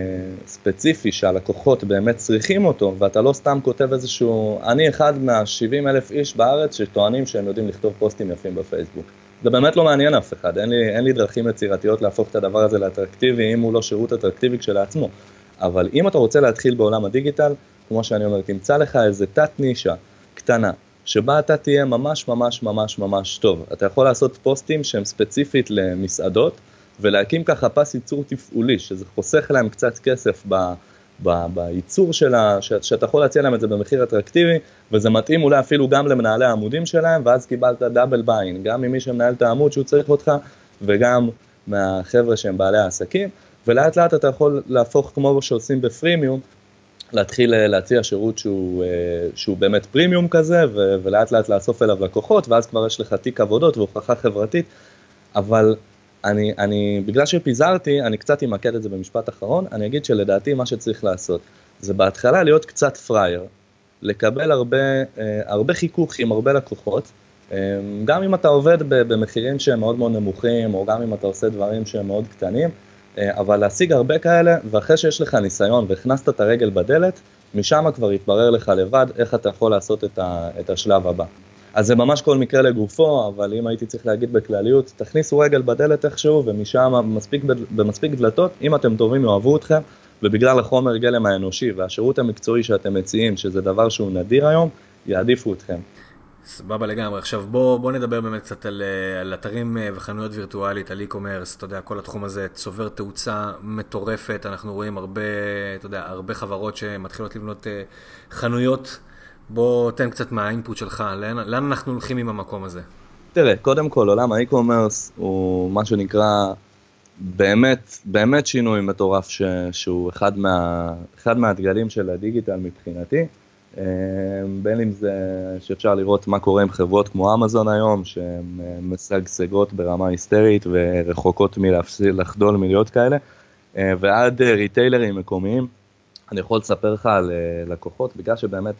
ספציפי שהלקוחות באמת צריכים אותו, ואתה לא סתם כותב איזשהו, אני אחד מה-70 אלף איש בארץ שטוענים שהם יודעים לכתוב פוסטים יפים בפייסבוק. זה באמת לא מעניין אף אחד, אין לי, אין לי דרכים יצירתיות להפוך את הדבר הזה לאטרקטיבי אם הוא לא שירות אטרקטיבי כשלעצמו. אבל אם אתה רוצה להתחיל בעולם הדיגיטל, כמו שאני אומר, תמצא לך איזה תת נישה קטנה, שבה אתה תהיה ממש ממש ממש ממש טוב. אתה יכול לעשות פוסטים שהם ספציפית למסעדות, ולהקים ככה פס ייצור תפעולי, שזה חוסך להם קצת כסף בייצור שלה, שאתה יכול להציע להם את זה במחיר אטרקטיבי, וזה מתאים אולי אפילו גם למנהלי העמודים שלהם, ואז קיבלת דאבל ביין, גם ממי שמנהל את העמוד שהוא צריך אותך, וגם מהחבר'ה שהם בעלי העסקים, ולאט לאט אתה יכול להפוך כמו שעושים בפרימיום, להתחיל אה, להציע שירות שהוא, אה, שהוא באמת פרימיום כזה, ולאט לאט לאסוף אליו לקוחות, ואז כבר יש לך תיק עבודות והוכחה חברתית, אבל אני, אני, בגלל שפיזרתי, אני קצת אמקד את זה במשפט אחרון, אני אגיד שלדעתי מה שצריך לעשות, זה בהתחלה להיות קצת פראייר, לקבל הרבה, אה, הרבה חיכוך עם הרבה לקוחות, גם אם אתה עובד במחירים שהם מאוד מאוד נמוכים, או גם אם אתה עושה דברים שהם מאוד קטנים, אבל להשיג הרבה כאלה, ואחרי שיש לך ניסיון והכנסת את הרגל בדלת, משם כבר יתברר לך לבד איך אתה יכול לעשות את, ה, את השלב הבא. אז זה ממש כל מקרה לגופו, אבל אם הייתי צריך להגיד בכלליות, תכניסו רגל בדלת איכשהו, ומשם מספיק, במספיק דלתות, אם אתם טובים יאהבו אתכם, ובגלל החומר גלם האנושי והשירות המקצועי שאתם מציעים, שזה דבר שהוא נדיר היום, יעדיפו אתכם. סבבה לגמרי. עכשיו בוא, בוא נדבר באמת קצת על, אה, על אתרים אה, וחנויות וירטואלית, על e-commerce, אתה יודע, כל התחום הזה צובר תאוצה מטורפת, אנחנו רואים הרבה, אתה יודע, הרבה חברות שמתחילות לבנות אה, חנויות. בוא תן קצת מהאינפוט שלך, לאן, לאן אנחנו הולכים עם המקום הזה? תראה, קודם כל עולם האי-קומרס הוא מה שנקרא באמת, באמת שינוי מטורף ש, שהוא אחד, מה, אחד מהדגלים של הדיגיטל מבחינתי. אמ, בין אם זה שאפשר לראות מה קורה עם חברות כמו אמזון היום, שהן אה, משגשגות ברמה היסטרית ורחוקות מלחדול מלהיות כאלה, אה, ועד אה, ריטיילרים מקומיים. אני יכול לספר לך על לקוחות, בגלל שבאמת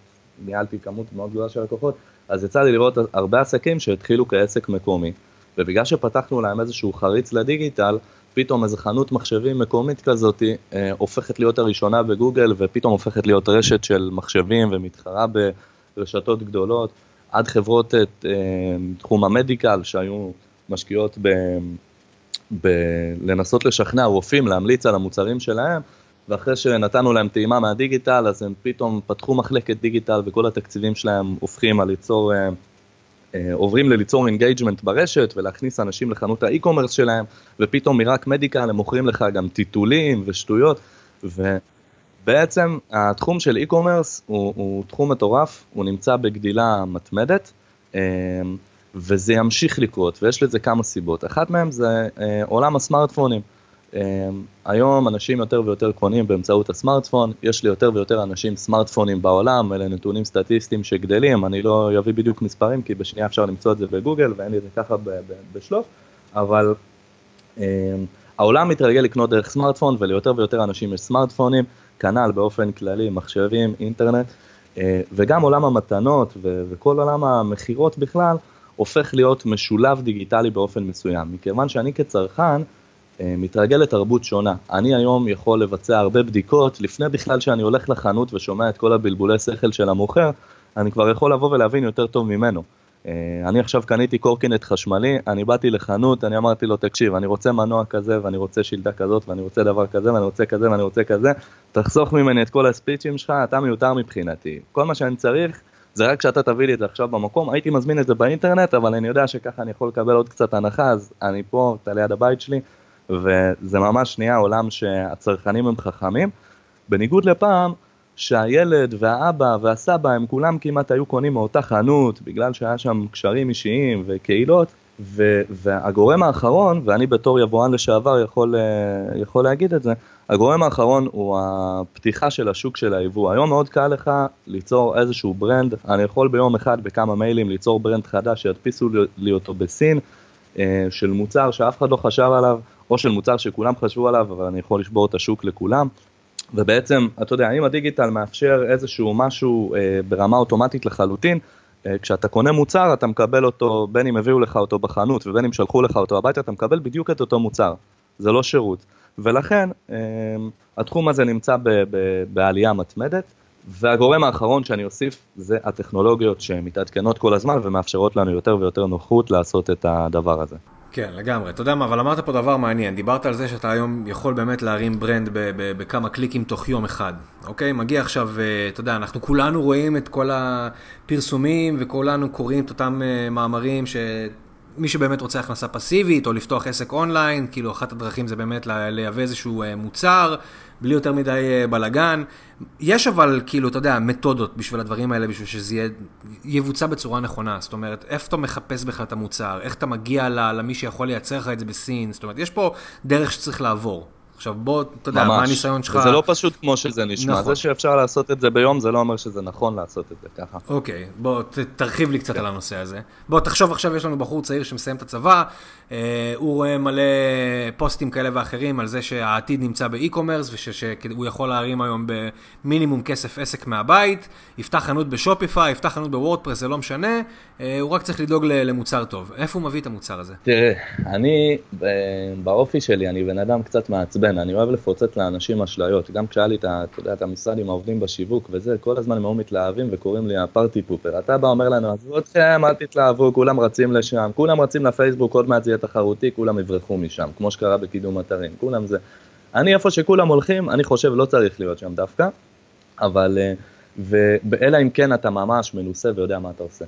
ניהלתי כמות מאוד גדולה של לקוחות, אז יצא לי לראות הרבה עסקים שהתחילו כעסק מקומי, ובגלל שפתחנו להם איזשהו חריץ לדיגיטל, פתאום איזה חנות מחשבים מקומית כזאת אה, הופכת להיות הראשונה בגוגל ופתאום הופכת להיות רשת של מחשבים ומתחרה ברשתות גדולות, עד חברות את אה, תחום המדיקל שהיו משקיעות ב, ב, לנסות לשכנע רופאים להמליץ על המוצרים שלהם ואחרי שנתנו להם טעימה מהדיגיטל אז הם פתאום פתחו מחלקת דיגיטל וכל התקציבים שלהם הופכים על ליצור אה, אה, עוברים לליצור engagement ברשת ולהכניס אנשים לחנות ה e-commerce שלהם, ופתאום מרק מדיקל הם מוכרים לך גם טיטולים ושטויות, ובעצם התחום של e-commerce הוא, הוא תחום מטורף, הוא נמצא בגדילה מתמדת, אה, וזה ימשיך לקרות, ויש לזה כמה סיבות. אחת מהן זה אה, עולם הסמארטפונים. אמ, היום אנשים יותר ויותר קונים באמצעות הסמארטפון, יש לי יותר ויותר אנשים סמארטפונים בעולם, אלה נתונים סטטיסטיים שגדלים, אני לא אביא בדיוק מספרים כי בשנייה אפשר למצוא את זה בגוגל ואין לי את זה ככה בשלוף, אבל אמ, העולם מתרגל לקנות דרך סמארטפון וליותר ויותר אנשים יש סמארטפונים, כנ"ל באופן כללי, מחשבים, אינטרנט, אה, וגם עולם המתנות וכל עולם המכירות בכלל הופך להיות משולב דיגיטלי באופן מסוים, מכיוון שאני כצרכן, מתרגל לתרבות שונה. אני היום יכול לבצע הרבה בדיקות, לפני בכלל שאני הולך לחנות ושומע את כל הבלבולי שכל של המוכר, אני כבר יכול לבוא ולהבין יותר טוב ממנו. אה, אני עכשיו קניתי קורקינט חשמלי, אני באתי לחנות, אני אמרתי לו, תקשיב, אני רוצה מנוע כזה, ואני רוצה שלדה כזאת, ואני רוצה דבר כזה, ואני רוצה כזה, ואני רוצה כזה, תחסוך ממני את כל הספיצ'ים שלך, אתה מיותר מבחינתי. כל מה שאני צריך, זה רק שאתה תביא לי את זה עכשיו במקום, הייתי מזמין את זה באינטרנט, אבל אני יודע שככה אני יכול לקבל עוד קצת הנחה, אז אני פה, אתה ליד הבית שלי, וזה ממש נהיה עולם שהצרכנים הם חכמים, בניגוד לפעם שהילד והאבא והסבא הם כולם כמעט היו קונים מאותה חנות בגלל שהיה שם קשרים אישיים וקהילות ו- והגורם האחרון, ואני בתור יבואן לשעבר יכול, אה, יכול להגיד את זה, הגורם האחרון הוא הפתיחה של השוק של היבוא. היום מאוד קל לך ליצור איזשהו brand, אני יכול ביום אחד בכמה מיילים ליצור brand חדש שידפיסו לי אותו בסין, אה, של מוצר שאף אחד לא חשב עליו, או של מוצר שכולם חשבו עליו, אבל אני יכול לשבור את השוק לכולם. ובעצם, אתה יודע, אם הדיגיטל מאפשר איזשהו משהו אה, ברמה אוטומטית לחלוטין, אה, כשאתה קונה מוצר אתה מקבל אותו, בין אם הביאו לך אותו בחנות ובין אם שלחו לך אותו הביתה, אתה מקבל בדיוק את אותו מוצר, זה לא שירות. ולכן אה, התחום הזה נמצא ב- ב- בעלייה מתמדת. והגורם האחרון שאני אוסיף זה הטכנולוגיות שמתעדכנות כל הזמן ומאפשרות לנו יותר ויותר נוחות לעשות את הדבר הזה. כן, לגמרי. אתה יודע מה, אבל אמרת פה דבר מעניין. דיברת על זה שאתה היום יכול באמת להרים ברנד בכמה קליקים תוך יום אחד. אוקיי? מגיע עכשיו, אה, אתה יודע, אנחנו כולנו רואים את כל הפרסומים וכולנו קוראים את אותם אה, מאמרים ש... מי שבאמת רוצה הכנסה פסיבית, או לפתוח עסק אונליין, כאילו אחת הדרכים זה באמת לייבא איזשהו אה, מוצר, בלי יותר מדי אה, בלאגן. יש אבל, כאילו, אתה יודע, מתודות בשביל הדברים האלה, בשביל שזה יבוצע בצורה נכונה. זאת אומרת, איפה אתה מחפש בכלל את המוצר, איך אתה מגיע למי שיכול לייצר לך את זה בסין, זאת אומרת, יש פה דרך שצריך לעבור. עכשיו בוא, אתה יודע, מה הניסיון שלך? זה לא פשוט כמו שזה נשמע. נכון. זה שאפשר לעשות את זה ביום, זה לא אומר שזה נכון לעשות את זה ככה. אוקיי, בוא ת, תרחיב לי קצת כן. על הנושא הזה. בוא, תחשוב עכשיו, יש לנו בחור צעיר שמסיים את הצבא, הוא רואה מלא פוסטים כאלה ואחרים על זה שהעתיד נמצא ב e-commerce, ושהוא יכול להרים היום במינימום כסף עסק מהבית, יפתח חנות ב Shopify, יפתח חנות ב WordPress, זה לא משנה, אה, הוא רק צריך לדאוג למוצר טוב. איפה הוא מביא את המוצר הזה? תראה, אני, באופי שלי, אני בן אדם קצת מעצבן, אני אוהב לפוצץ לאנשים אשליות. גם כשהיה לי את, אתה יודע, את המשרד עם העובדים בשיווק וזה, כל הזמן הם היו מתלהבים וקוראים לי ה party pooper. אתה בא אומר לנו, עזבו אתכם, אל תתלהבו, כולם רצים לשם, כולם רצים לפייסבוק, עוד מעט זה יהיה תחרותי, כולם יברחו משם, כמו שקרה בקידום אתרים, כולם זה. אני איפה שכולם הולכים, אני חושב לא צריך להיות שם דווקא, אבל, אה, ואלא אם כן אתה ממש מנוסה ויודע מה אתה עושה.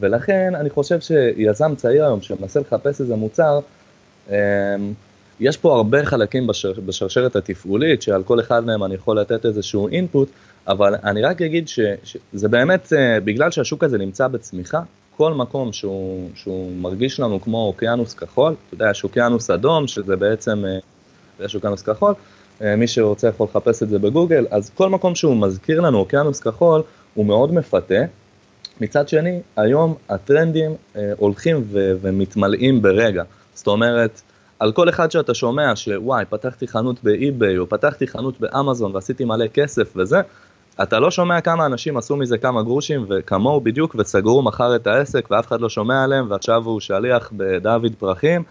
ולכן אני חושב שיזם צעיר היום שמנסה לחפש איזה מוצר, אמ, יש פה הרבה חלקים בשר, בשרשרת התפעולית, שעל כל אחד מהם אני יכול לתת איזשהו אינפוט, אבל אני רק אגיד ש, שזה באמת, אה, בגלל שהשוק הזה נמצא בצמיחה, כל מקום שהוא, שהוא מרגיש לנו כמו אוקיינוס כחול, אתה יודע, יש אוקיינוס אדום, שזה בעצם, אה, יש אוקיינוס כחול, אה, מי שרוצה יכול לחפש את זה בגוגל, אז כל מקום שהוא מזכיר לנו אוקיינוס כחול, הוא מאוד מפתה, מצד שני, היום הטרנדים אה, הולכים ו- ומתמלאים ברגע. זאת אומרת, על כל אחד שאתה שומע שוואי, פתחתי חנות באי-ביי או פתחתי חנות באמזון ועשיתי מלא כסף וזה, אתה לא שומע כמה אנשים עשו מזה כמה גרושים וכמוהו בדיוק וסגרו מחר את העסק ואף אחד לא שומע עליהם ועכשיו הוא שליח בדוד פרחים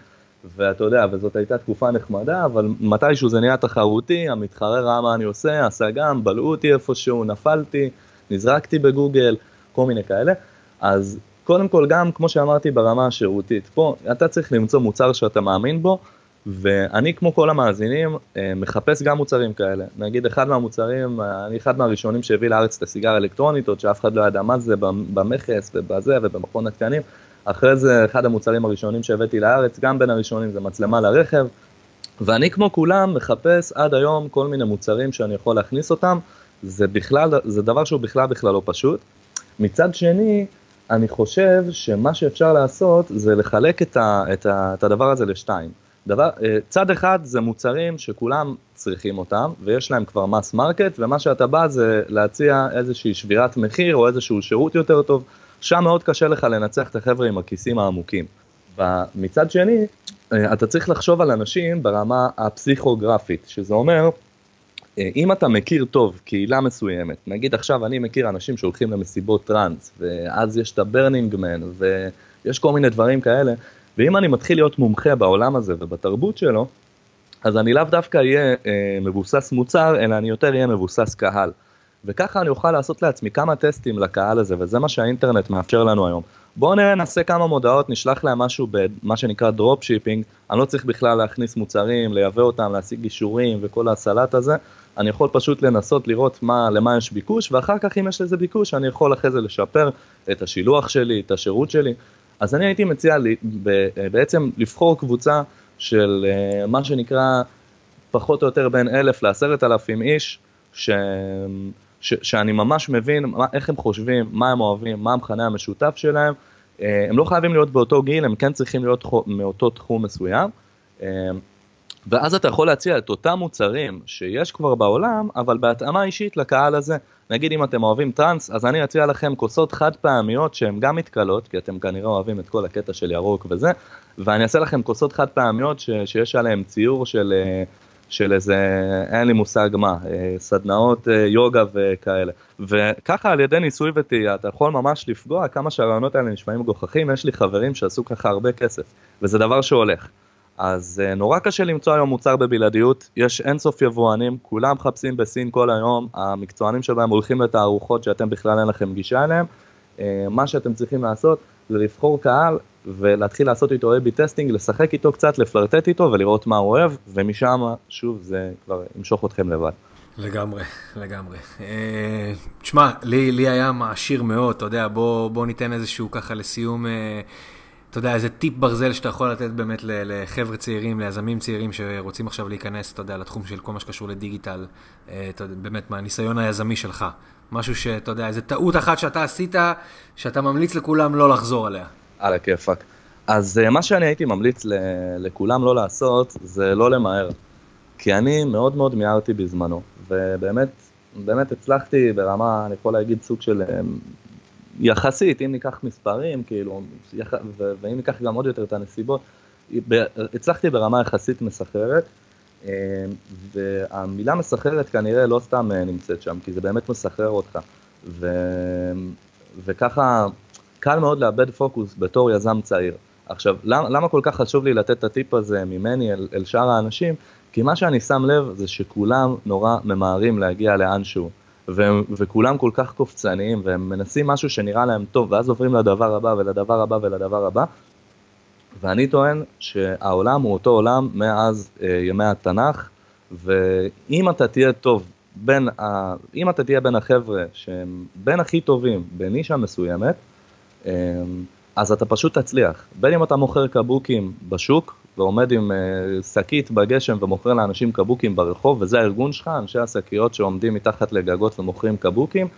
ואתה יודע, וזאת הייתה תקופה נחמדה, אבל מתישהו זה נהיה תחרותי, המתחרה ראה מה אני עושה, עשה גם, בלעו אותי איפשהו, נפלתי, נזרקתי בגוגל, כל מיני כאלה. אז קודם כל גם כמו שאמרתי ברמה השירותית, פה אתה צריך למצוא מוצר שאתה מאמין בו, ואני כמו כל המאזינים אה, מחפש גם מוצרים כאלה. נגיד אחד מהמוצרים, אני אחד מהראשונים שהביא לארץ את הסיגר האלקטרונית, עוד שאף אחד לא ידע מה זה במכס ובזה ובמכון התקנים. אחרי זה אחד המוצרים הראשונים שהבאתי לארץ, גם בין הראשונים זה מצלמה לרכב. ואני כמו כולם מחפש עד היום כל מיני מוצרים שאני יכול להכניס אותם, זה בכלל, זה דבר שהוא בכלל בכלל לא פשוט. מצד שני, אני חושב שמה שאפשר לעשות זה לחלק את, ה, את, ה, את הדבר הזה לשתיים. דבר, אה, צד אחד זה מוצרים שכולם צריכים אותם ויש להם כבר mass market ומה שאתה בא זה להציע איזושהי שבירת מחיר או איזשהו שירות יותר טוב, שם מאוד קשה לך לנצח את החבר'ה עם הכיסים העמוקים. ומצד שני, אה, אתה צריך לחשוב על אנשים ברמה הפסיכוגרפית, שזה אומר אה, אם אתה מכיר טוב קהילה מסוימת, נגיד עכשיו אני מכיר אנשים שהולכים למסיבות טראנס, ואז יש את ה Burning Man, ויש כל מיני דברים כאלה, ואם אני מתחיל להיות מומחה בעולם הזה ובתרבות שלו, אז אני לאו דווקא אהיה אה, מבוסס מוצר, אלא אני יותר אהיה מבוסס קהל. וככה אני אוכל לעשות לעצמי כמה טסטים לקהל הזה, וזה מה שהאינטרנט מאפשר לנו היום. בואו נראה, נעשה כמה מודעות, נשלח להם משהו במה שנקרא drop shipping, אני לא צריך בכלל להכניס מוצרים, לייבא אותם, להשיג אישורים וכל הסלט הזה, אני יכול פשוט לנסות לראות מה, למה יש ביקוש, ואחר כך אם יש לזה ביקוש, אני יכול אחרי זה לשפר את השילוח שלי, את השירות שלי. אז אני הייתי מציע לי, בעצם לבחור קבוצה של אה, מה שנקרא פחות או יותר בין אלף לעשרת אלפים איש, ש... ש... שאני ממש מבין מה, איך הם חושבים, מה הם אוהבים, מה המכנה המשותף שלהם. אה, הם לא חייבים להיות באותו גיל, הם כן צריכים להיות מאותו תחום מסוים. ואז אתה יכול להציע את אותם מוצרים שיש כבר בעולם, אבל בהתאמה אישית לקהל הזה. נגיד אם אתם אוהבים טראנס, אז אני אציע לכם כוסות חד פעמיות שהן גם מתכלות, כי אתם כנראה אוהבים את כל הקטע של ירוק וזה, ואני אעשה לכם כוסות חד פעמיות ש- שיש עליהן ציור של, אה, של איזה, אין לי מושג מה, אה, סדנאות אה, יוגה וכאלה. וככה על ידי ניסוי וטעייה אתה יכול ממש לפגוע כמה שהרעיונות האלה נשמעים מגוחכים, יש לי חברים שעשו ככה הרבה כסף, וזה דבר שהולך. אז uh, נורא קשה למצוא היום מוצר בבלעדיות, יש אינסוף יבואנים, כולם מחפשים בסין כל היום, המקצוענים שבהם הולכים לתערוכות שאתם בכלל אין לכם גישה אליהם, אה, מה שאתם צריכים לעשות זה לבחור קהל ולהתחיל לעשות איתו A-B testing, לשחק איתו קצת, לפלרטט איתו ולראות מה הוא אוהב, ומשם, שוב, זה כבר ימשוך אתכם לבד. לגמרי, לגמרי. אה, תשמע, לי, לי היה מעשיר מאוד, אתה יודע, בוא, בוא ניתן איזשהו ככה לסיום... אתה יודע, איזה טיפ ברזל שאתה יכול לתת באמת לחבר'ה צעירים, ליזמים צעירים שרוצים עכשיו להיכנס, אתה יודע, לתחום של כל מה שקשור לדיגיטל, אה, אתה יודע, באמת מהניסיון היזמי שלך. משהו שאתה יודע, איזה טעות אחת שאתה עשית, שאתה ממליץ לכולם לא לחזור עליה. על הכיפאק. אז אה, מה שאני הייתי ממליץ לכולם לא לעשות, זה לא למהר. כי אני מאוד מאוד מיהרתי בזמנו, ובאמת, באמת הצלחתי ברמה, אני יכול להגיד, סוג של אה, יחסית, אם ניקח מספרים, כאילו, יח... ו... ואם ניקח גם עוד יותר את הנסיבות, ב... הצלחתי ברמה יחסית מסחררת, אה, והמילה מסחררת כנראה לא סתם אה, נמצאת שם, כי זה באמת מסחרר אותך. ו... וככה, קל מאוד לאבד פוקוס בתור יזם צעיר. עכשיו, למה, למה כל כך חשוב לי לתת את הטיפ הזה ממני אל, אל שאר האנשים? כי מה שאני שם לב זה שכולם נורא ממהרים להגיע לאנשהו. ו- וכולם כל כך קופצניים, והם מנסים משהו שנראה להם טוב, ואז עוברים לדבר הבא ולדבר הבא ולדבר הבא. ואני טוען שהעולם הוא אותו עולם מאז אה, ימי התנ"ך, ואם אתה תהיה טוב בין, ה... אם אתה תהיה בין החבר'ה שהם בין הכי טובים בנישה מסוימת, אה, אז אתה פשוט תצליח. בין אם אתה מוכר קבוקים בשוק, ועומד עם אה, שקית uh, בגשם ומוכר לאנשים קבוקים ברחוב, וזה הארגון שלך, אנשי השקיות שעומדים מתחת לגגות ומוכרים קבוקים,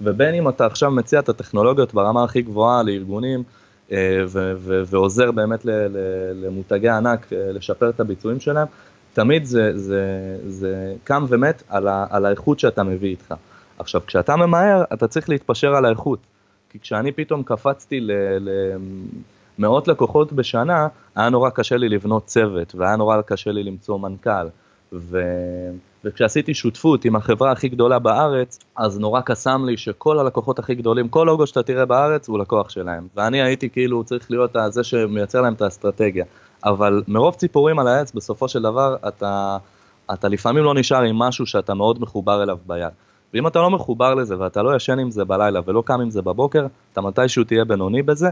ובין אם אתה עכשיו מציע את הטכנולוגיות ברמה הכי גבוהה לארגונים, uh, ו- ו- ועוזר באמת ל- ל- למותגי ענק uh, לשפר את הביצועים שלהם, תמיד זה, זה, זה קם ומת על, ה- על האיכות שאתה מביא איתך. עכשיו, כשאתה ממהר, אתה צריך להתפשר על האיכות. כי כשאני פתאום קפצתי ל... ל- מאות לקוחות בשנה, היה נורא קשה לי לבנות צוות, והיה נורא קשה לי למצוא מנכ"ל. ו... וכשעשיתי שותפות עם החברה הכי גדולה בארץ, אז נורא קסם לי שכל הלקוחות הכי גדולים, כל לוגו שאתה תראה בארץ הוא לקוח שלהם. ואני הייתי כאילו צריך להיות זה שמייצר להם את האסטרטגיה. אבל מרוב ציפורים על העץ, בסופו של דבר אתה, אתה לפעמים לא נשאר עם משהו שאתה מאוד מחובר אליו ביד. ואם אתה לא מחובר לזה ואתה לא ישן עם זה בלילה ולא קם עם זה בבוקר, אתה מתישהו תהיה בינוני בזה,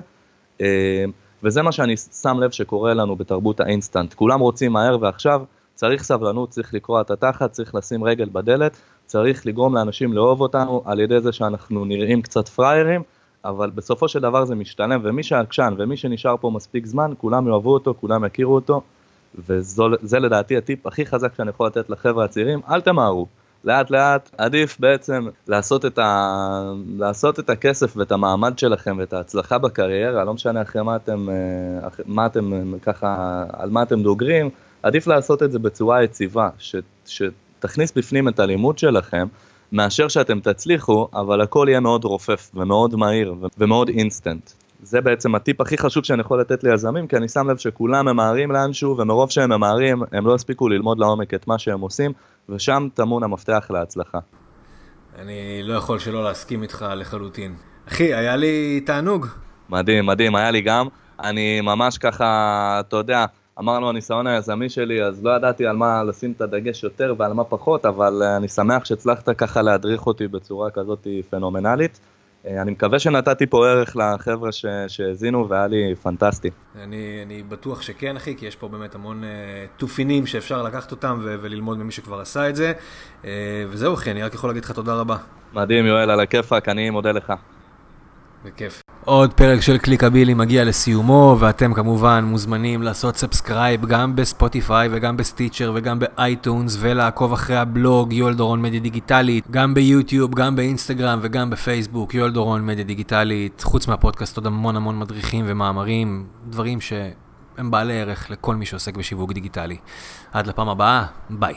וזה מה שאני שם לב שקורה לנו בתרבות האינסטנט. כולם רוצים מהר ועכשיו, צריך סבלנות, צריך לקרוע את התחת, צריך לשים רגל בדלת, צריך לגרום לאנשים לאהוב אותנו על ידי זה שאנחנו נראים קצת פראיירים, אבל בסופו של דבר זה משתלם, ומי שעקשן ומי שנשאר פה מספיק זמן, כולם יאהבו אותו, כולם יכירו אותו, וזה לדעתי הטיפ הכי חזק שאני יכול לתת לחבר'ה הצעירים, אל תמהרו. לאט לאט עדיף בעצם לעשות את, ה... לעשות את הכסף ואת המעמד שלכם ואת ההצלחה בקריירה, לא משנה אחרי מה אתם, אה, אחרי, מה אתם ככה, על מה אתם דוגרים, עדיף לעשות את זה בצורה יציבה, ש... שתכניס בפנים את הלימוד שלכם, מאשר שאתם תצליחו, אבל הכל יהיה מאוד רופף ומאוד מהיר ומאוד אינסטנט. זה בעצם הטיפ הכי חשוב שאני יכול לתת ליזמים, כי אני שם לב שכולם ממהרים לאנשהו, ומרוב שהם ממהרים, הם לא הספיקו ללמוד לעומק את מה שהם עושים, ושם טמון המפתח להצלחה. אני לא יכול שלא להסכים איתך לחלוטין. אחי, היה לי תענוג. מדהים, מדהים, היה לי גם. אני ממש ככה, אתה יודע, אמרנו הניסיון היזמי שלי, אז לא ידעתי על מה לשים את הדגש יותר ועל מה פחות, אבל אני שמח שהצלחת ככה להדריך אותי בצורה כזאת פנומנלית. אה, אני מקווה שנתתי פה ערך לחבר'ה שהאזינו והיה לי פנטסטי. אני, אני בטוח שכן אחי, כי יש פה באמת המון אה, תופינים שאפשר לקחת אותם ו- וללמוד ממי שכבר עשה את זה. אה, וזהו אחי, אני רק יכול להגיד לך תודה רבה. מדהים יואל, על הכיפאק, אני מודה לך. בכיף. עוד פרק של קליקבילי מגיע לסיומו, ואתם כמובן מוזמנים לעשות subscribe גם בספוטיפיי וגם ב Stitcher וגם ב iTunes, ולעקוב אחרי הבלוג יואל דורון מדיה דיגיטלית, גם ביוטיוב, גם באינסטגרם וגם בפייסבוק, יואל דורון מדיה דיגיטלית. חוץ מהפודקאסט עוד המון המון מדריכים ומאמרים, דברים שהם בעלי ערך לכל מי שעוסק בשיווק דיגיטלי. עד לפעם הבאה, ביי.